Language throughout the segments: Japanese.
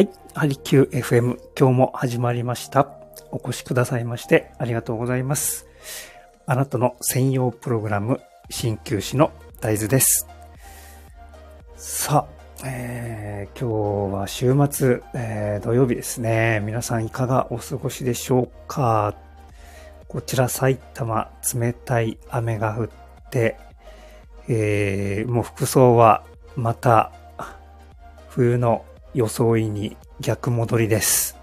はい。ハリキュー FM、今日も始まりました。お越しくださいましてありがとうございます。あなたの専用プログラム、鍼灸師の大豆です。さあ、えー、今日は週末、えー土曜日ですね。皆さんいかがお過ごしでしょうかこちら埼玉、冷たい雨が降って、えーもう服装はまた冬の装いに逆戻りです。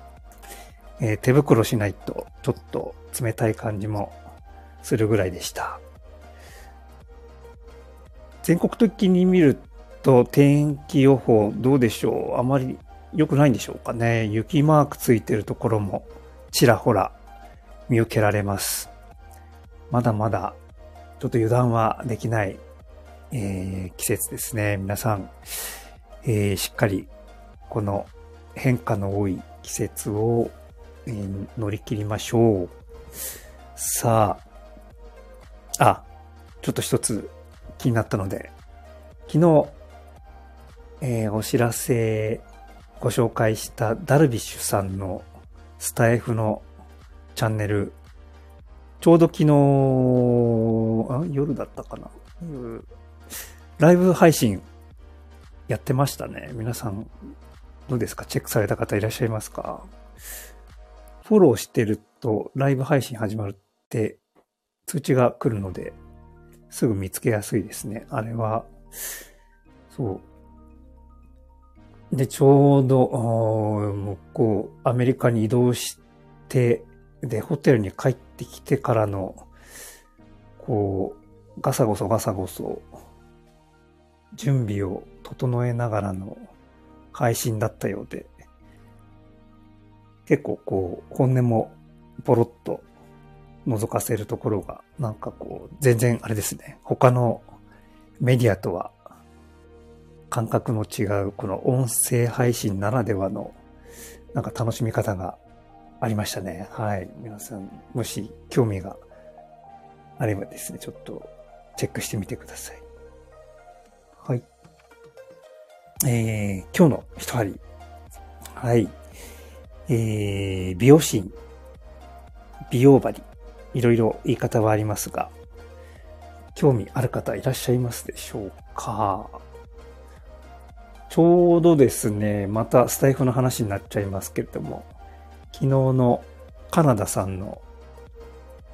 えー手袋しないとちょっと冷たい感じもするぐらいでした。全国的に見ると天気予報どうでしょう？あまり良くないんでしょうかね。雪マークついてるところもちらほら見受けられます。まだまだちょっと油断はできない、えー季節ですね。皆さん、えーしっかりこの変化の多い季節を、え乗り切りましょう。さあ、あ、ちょっと一つ気になったので、昨日、えーお知らせご紹介したダルビッシュさんのスタイフのチャンネル、ちょうど昨日、あ夜だったかな？ライブ配信やってましたね。皆さん、どうですか？チェックされた方いらっしゃいますか？フォローしてるとライブ配信始まるって通知が来るので、すぐ見つけやすいですね。あれは、そう。で、ちょうど、あー向こう、アメリカに移動して、で、ホテルに帰ってきてからの、こう、ガサゴソガサゴソ、準備を整えながらの配信だったようで、結構こう、本音もポロッと覗かせるところが、なんかこう、全然あれですね、他のメディアとは感覚の違う、この音声配信ならではの、なんか楽しみ方がありましたね。はい。皆さん、もし興味があればですね、ちょっとチェックしてみてください。はい。えー、今日の一針。はい。えー、美容師、美容針。いろいろ言い方はありますが、興味ある方いらっしゃいますでしょうか？ちょうどですね、またスタイフの話になっちゃいますけれども、昨日のカナダさんの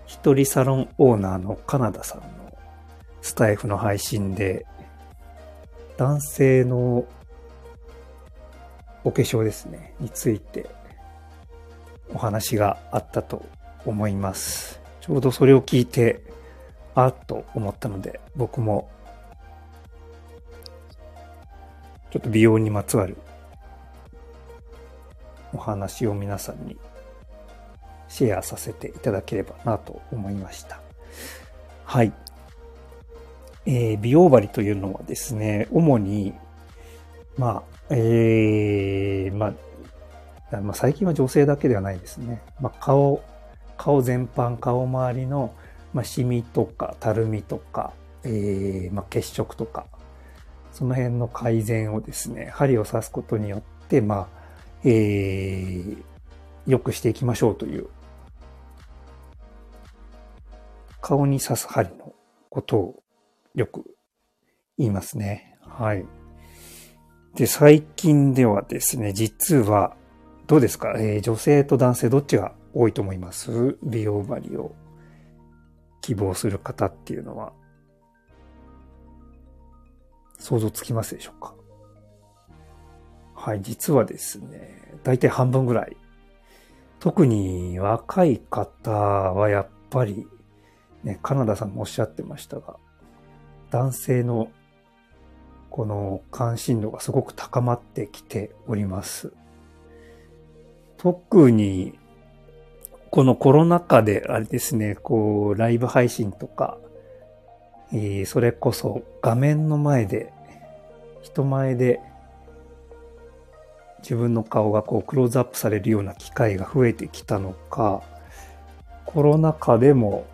一人サロンオーナーのカナダさんのスタイフの配信で、男性のお化粧ですね、についてお話があったと思います。ちょうどそれを聞いて、あっと思ったので、僕もちょっと美容にまつわるお話を皆さんにシェアさせていただければなと思いました。はい。えー美容針というのはですね、主に、まあ、えーまあ、まあ、最近は女性だけではないですね。まあ、顔、顔全般、顔周りの、まあ、シミとか、たるみとか、えーまあ、血色とか、その辺の改善をですね、針を刺すことによって、まあ、えー、良くしていきましょうという、顔に刺す針のことをよく言いますね。はい。で、最近ではですね、実は、どうですか、えー女性と男性どっちが多いと思います？美容針を希望する方っていうのは。想像つきますでしょうか？はい、実はですね、大体半分ぐらい。特に若い方はやっぱり、ね、カナダさんもおっしゃってましたが、男性のこの関心度がすごく高まってきております。特に、このコロナ禍であれですね、こう、ライブ配信とか、えーそれこそ画面の前で、人前で自分の顔がこうクローズアップされるような機会が増えてきたのか、コロナ禍でも、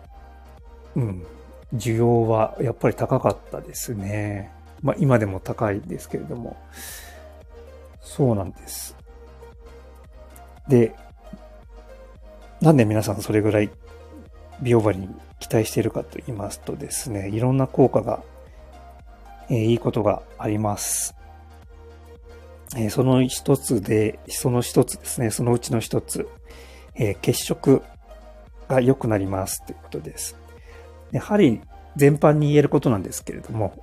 うん、需要はやっぱり高かったですね。まあ今でも高いですけれども、そうなんです。で、なんで皆さんそれぐらい美容針に期待しているかと言いますとですね、いろんな効果が、えー、いいことがあります。えー、その一つで、その一つですね、そのうちの一つ、えー、血色が良くなりますということです。で針全般に言えることなんですけれども、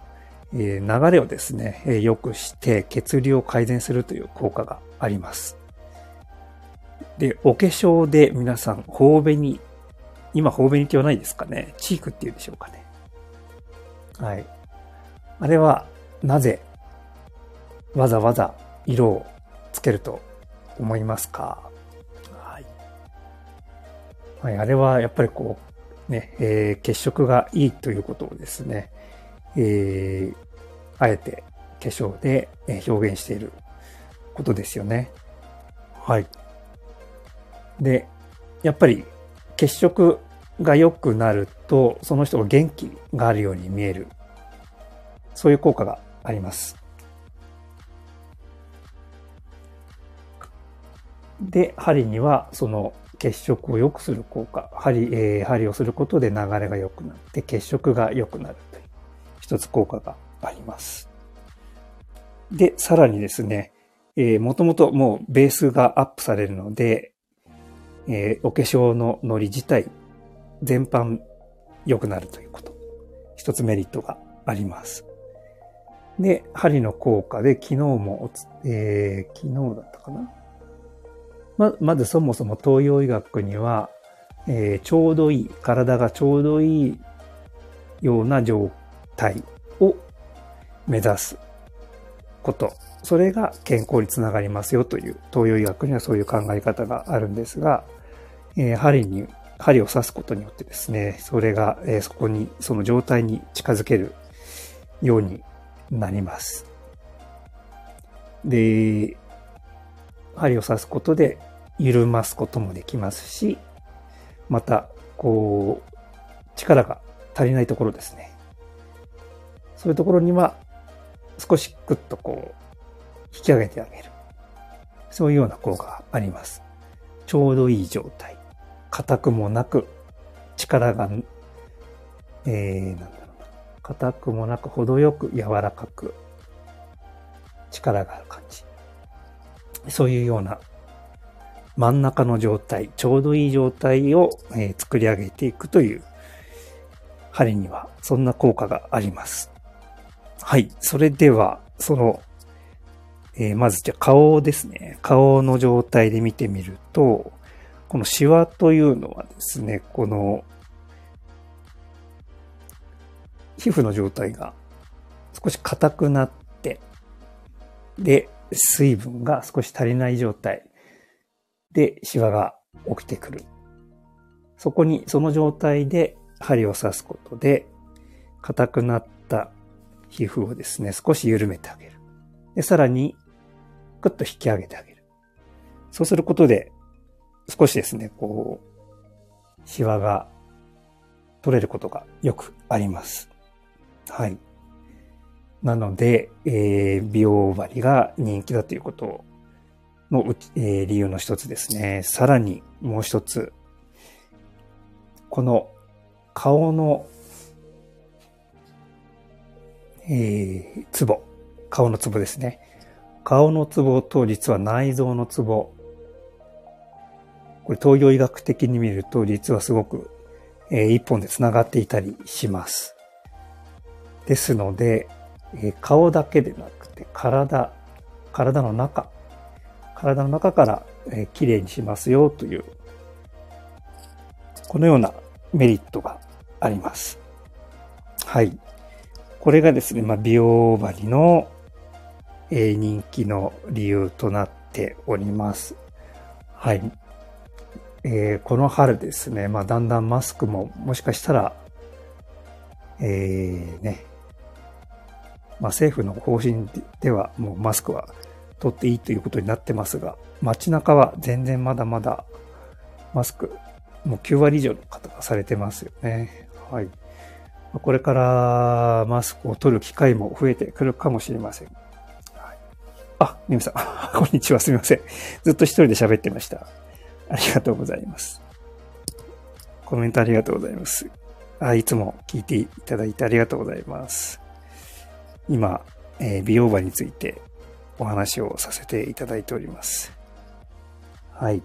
えー、流れをですね、えー、良くして血流を改善するという効果があります。で、お化粧で皆さん、頬紅、今頬紅って言わないですかね？チークって言うでしょうかね？はい。あれは、なぜ、わざわざ色をつけると思いますか？はい。はい、あれはやっぱりこう、ね、えー、血色がいいということをですね、えー、あえて化粧で表現していることですよね。はい。で、やっぱり血色が良くなると、その人が元気があるように見える。そういう効果があります。で、針にはその血色を良くする効果、針、えー、針をすることで流れが良くなって血色が良くなるという一つ効果があります。で、さらにですね、えー、もともともうベースがアップされるので、えー、お化粧のノリ自体全般良くなるということ。一つメリットがあります。で、針の効果で昨日もえー、昨日だったかなま、まずそもそも東洋医学には、えー、ちょうどいい、体がちょうどいいような状態を目指すこと。それが健康につながりますよという、東洋医学にはそういう考え方があるんですが、えー、針に、針を刺すことによってですね、それが、えー、そこに、その状態に近づけるようになります。で、針を刺すことで緩ますこともできますし、また、こう、力が足りないところですね。そういうところには、少しグッとこう、引き上げてあげる。そういうような効果があります。ちょうどいい状態。硬くもなく、力が、えー、なんだろうな。硬くもなく、程よく柔らかく、力がある感じ。そういうような真ん中の状態、ちょうどいい状態を、え、作り上げていくという針にはそんな効果があります。はい。それでは、その、えー、まずじゃあ顔ですね。顔の状態で見てみると、このシワというのはですね、この、皮膚の状態が少し硬くなって、で、水分が少し足りない状態でシワが起きてくる。そこに、その状態で針を刺すことで、硬くなった皮膚をですね、少し緩めてあげる。で、さらに、ぐっと引き上げてあげる。そうすることで、少しですね、こう、シワが取れることがよくあります。はい。なので、えー、美容針が人気だということの、えー、理由の一つですね。さらにもう一つ、この顔のえー、ツボ。顔のツボですね。顔のツボと実は内臓のツボ。これ東洋医学的に見ると実はすごく、えー、一本で繋がっていたりします。ですので、え、顔だけでなくて体、体の中、体の中から、えー、綺麗にしますよという、このようなメリットがあります。はい。これがですね、まあ、美容針の、え、人気の理由となっております。はい。えー、この春ですね、まあ、だんだんマスクももしかしたら、えー、ね、まあ、政府の方針ではもうマスクは取っていいということになってますが、街中は全然まだまだマスク、もう9割以上の方がされてますよね。はい。これからマスクを取る機会も増えてくるかもしれません。はい、あ、みむさん。こんにちは。すみません。ずっと一人で喋ってました。ありがとうございます。コメントありがとうございます。あいつも聞いていただいてありがとうございます。今、えー、美容場についてお話をさせていただいております。はい。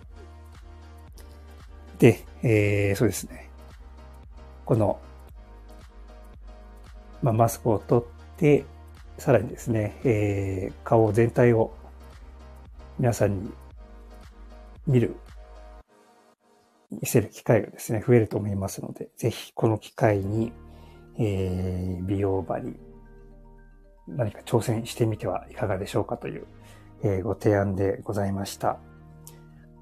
で、えー、そうですね。この、まあ、マスクを取って、さらにですね、えー、顔全体を皆さんに見る、見せる機会がですね、増えると思いますので、ぜひこの機会に、えー、美容場に何か挑戦してみてはいかがでしょうかという、えー、ご提案でございました。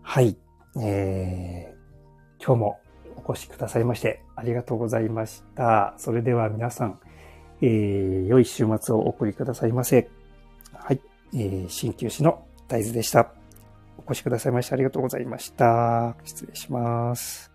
はい。えー、今日もお越しくださいましてありがとうございました。それでは皆さん、えー、良い週末をお送りくださいませ。はい。えー、鍼灸師の大豆でした。お越しくださいましてありがとうございました。失礼します。